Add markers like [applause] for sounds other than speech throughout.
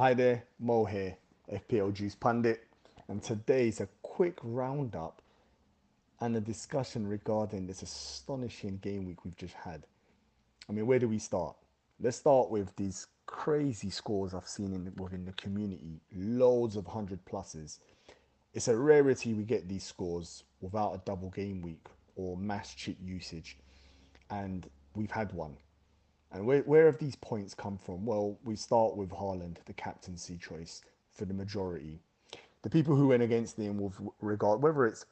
Hi there, Mo here, FPL Juice Pundit, and today's a quick roundup and a discussion regarding this astonishing game week we've just had. I mean, where do we start? Let's start with these crazy scores I've seen in, within the community, loads of 100 pluses. It's a rarity we get these scores without a double game week or mass chip usage, and we've had one. And where, where have these points come from? Well, we start with Haaland, the captaincy choice for the majority. The people who went against him with regard, whether it's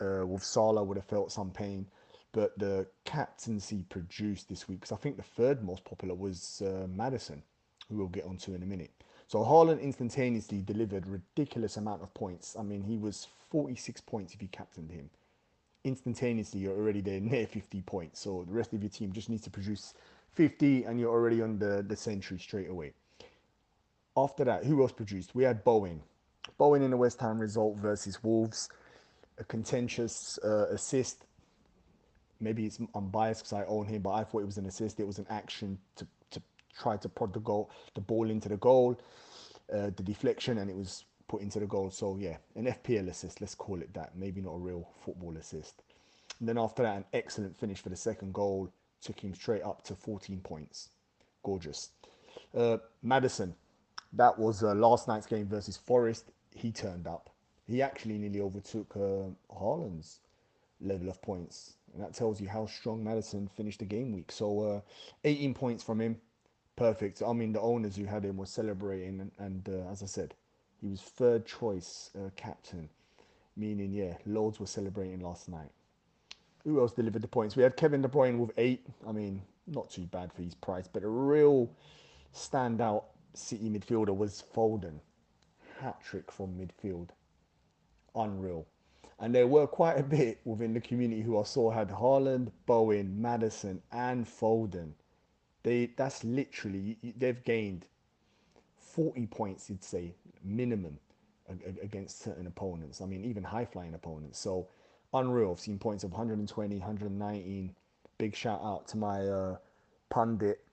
uh, with Salah, would have felt some pain, but the captaincy produced this week, because I think the third most popular was uh, Maddison, who we'll get onto in a minute. So Haaland instantaneously delivered ridiculous amount of points. I mean, he was 46 points if you captained him. Instantaneously, you're already there near 50 points. So the rest of your team just needs to produce 50 and you're already on the, the century straight away. After that, who else produced? We had Bowen. Bowen in the West Ham result versus Wolves. A contentious uh, assist. Maybe it's I'm biased because I own him, but I thought it was an assist. It was an action to, to try to prod the goal, the ball into the goal, uh, the deflection, and it was put into the goal. So yeah, an FPL assist, let's call it that. Maybe not a real football assist. And then after that, an excellent finish for the second goal took him straight up to 14 points. Gorgeous. Uh, Maddison, that was uh, last night's game versus Forest. He turned up. He actually nearly overtook uh, Haaland's level of points. And that tells you how strong Maddison finished the game week. So uh, 18 points from him. Perfect. I mean, the owners who had him were celebrating. And, and uh, as I said, he was third choice uh, captain. Meaning, yeah, loads were celebrating last night who else delivered the points? We had Kevin De Bruyne with eight. I mean, not too bad for his price, but a real standout City midfielder was Foden. Hat trick from midfield. Unreal. And there were quite a bit within the community who I saw had Haaland, Bowen, Maddison, and Foden. They that's literally they've gained 40 points, you'd say, minimum against certain opponents. I mean, even high flying opponents. So unreal. I've seen points of 120, 119. Big shout out to my uh, pundit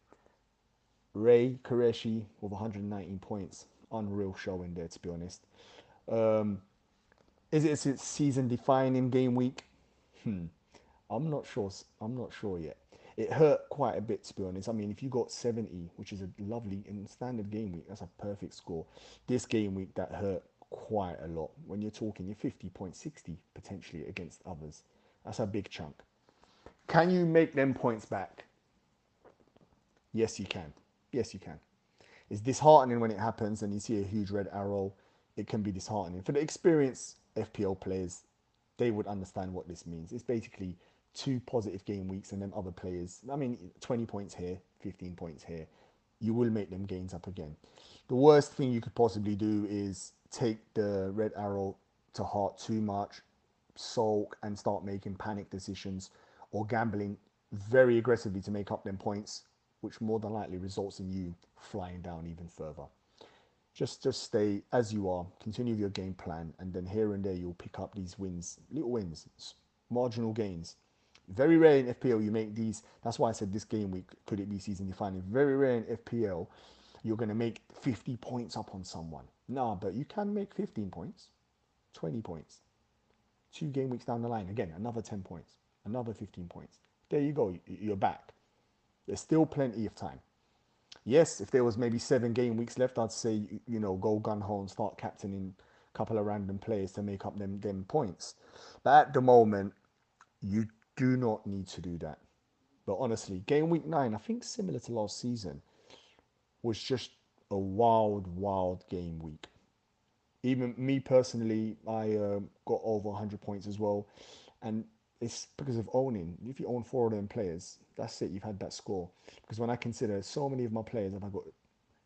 Ray Qureshi with 119 points. Unreal showing there, to be honest. Um, is it a season defining game week? Hmm. I'm not sure. I'm not sure yet. It hurt quite a bit, to be honest. I mean, if you got 70, which is a lovely in standard game week, that's a perfect score. This game week that hurt quite a lot. When you're talking, you're 50.60 potentially against others. That's a big chunk. Can you make them points back? Yes, you can. Yes, you can. It's disheartening when it happens and you see a huge red arrow. It can be disheartening. For the experienced FPL players, they would understand what this means. It's basically two positive game weeks and then other players. I mean, 20 points here, 15 points here. You will make them gains up again. The worst thing you could possibly do is take the red arrow to heart too much, sulk, and start making panic decisions or gambling very aggressively to make up them points, which more than likely results in you flying down even further. Just just stay as you are, continue your game plan, and then here and there you'll pick up these wins, little wins, marginal gains. Very rare in FPL you make these. That's why I said this game week could it be season defining. Very rare in FPL you're going to make 50 points up on someone. Nah, but you can make 15 points, 20 points. Two game weeks down the line, again, another 10 points, another 15 points. There you go, you're back. There's still plenty of time. Yes, if there was maybe seven game weeks left, I'd say, you know, go gun ho and start captaining a couple of random players to make up them, them points. But at the moment, you do not need to do that. But honestly, game week nine, I think similar to last season, was just a wild, wild game week. Even me personally, I uh, got over 100 points as well. And it's because of owning. If you own four of them players, that's it, you've had that score. Because when I consider so many of my players, I've got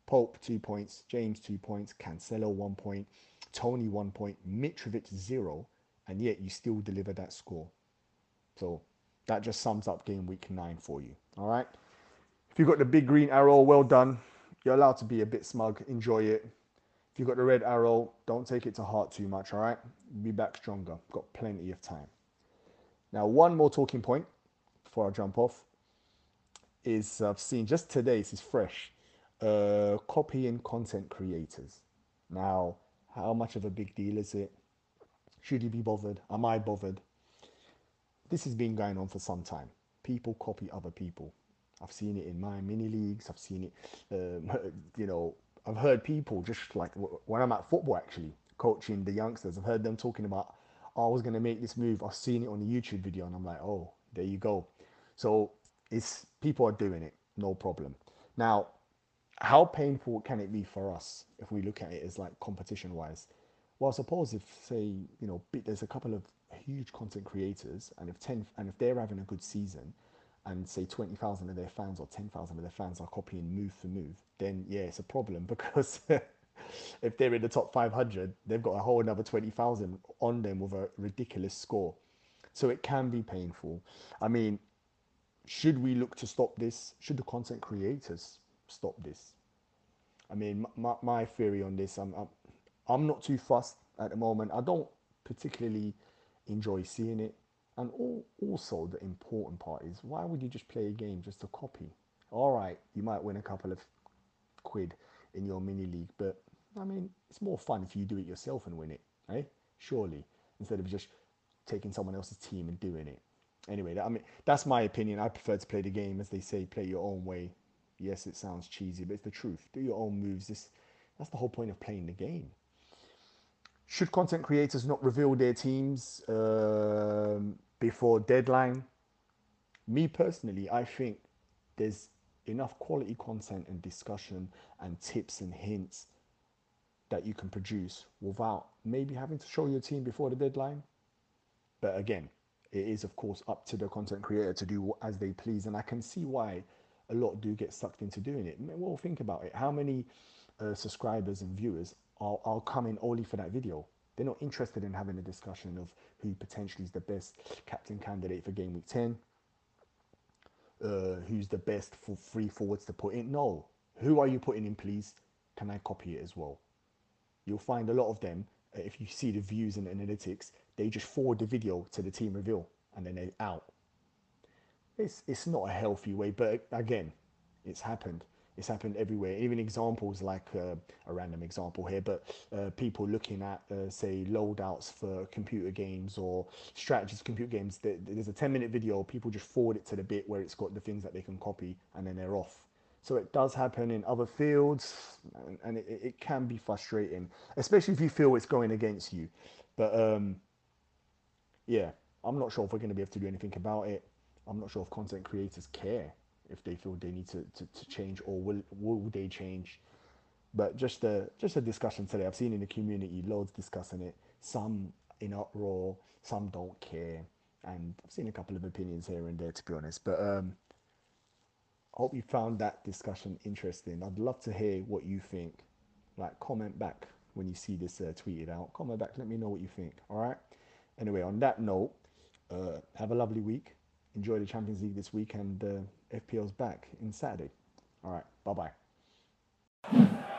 Pope two points, James two points, Cancelo one point, Toney one point, Mitrovic zero, and yet you still deliver that score. So that just sums up game week nine for you. All right. If you've got the big green arrow, well done. You're allowed to be a bit smug, enjoy it. If you've got the red arrow, don't take it to heart too much, all right? Be back stronger. Got plenty of time. Now, one more talking point before I jump off is I've seen just today, this is fresh, uh, copying content creators. Now, how much of a big deal is it? Should you be bothered? Am I bothered? This has been going on for some time. People copy other people. I've seen it in my mini leagues. I've seen it, um, [laughs] you know, I've heard people just like when I'm at football actually coaching the youngsters. I've heard them talking about, oh, I was going to make this move. I've seen it on a YouTube video and I'm like, oh, there you go. So it's people are doing it, no problem. Now, how painful can it be for us if we look at it as like competition wise? Well, suppose if say you know there's a couple of huge content creators, and if ten and if they're having a good season, and say twenty thousand of their fans or ten thousand of their fans are copying move for move, then yeah, it's a problem [laughs] because if they're in the top five hundred, they've got a whole another twenty thousand on them with a ridiculous score. So it can be painful. I mean, should we look to stop this? Should the content creators stop this? I mean, my, my theory on this, I'm, I'm, I'm not too fussed at the moment. I don't particularly enjoy seeing it. And all, also, the important part is why would you just play a game just to copy? All right, you might win a couple of quid in your mini league, but I mean, it's more fun if you do it yourself and win it, eh? Surely, instead of just taking someone else's team and doing it. Anyway, I mean, that's my opinion. I prefer to play the game, as they say, play your own way, Yes, it sounds cheesy, but it's the truth. Do your own moves. This, that's the whole point of playing the game. Should content creators not reveal their teams um, before deadline? Me personally, I think there's enough quality content and discussion and tips and hints that you can produce without maybe having to show your team before the deadline. But again, it is of course up to the content creator to do as they please, and I can see why a lot do get sucked into doing it. Well, think about it. How many uh, subscribers and viewers are, are coming only for that video? They're not interested in having a discussion of who potentially is the best captain candidate for game week 10, uh, who's the best for free forwards to put in. No. Who are you putting in, please? Can I copy it as well? You'll find a lot of them, uh, if you see the views and analytics, they just forward the video to the team reveal and then they're out it's it's not a healthy way, but again, it's happened. It's happened everywhere. Even examples like uh, a random example here, but uh, people looking at uh, say loadouts for computer games or strategies computer games. There's a 10 minute video. People just forward it to the bit where it's got the things that they can copy, and then they're off. So it does happen in other fields, and, and it, it, can be frustrating, especially if you feel it's going against you. But um, yeah, I'm not sure if we're going to be able to do anything about it. I'm not sure if content creators care if they feel they need to, to, to change or will will they change. But just a just a discussion today. I've seen in the community loads discussing it. Some in uproar, some don't care, and I've seen a couple of opinions here and there to be honest. But um, I hope you found that discussion interesting. I'd love to hear what you think. Like comment back when you see this uh, tweeted out. Comment back. Let me know what you think. All right. Anyway, on that note, uh, have a lovely week enjoy the Champions League this week, and uh, FPL's back in Saturday. All right, bye bye.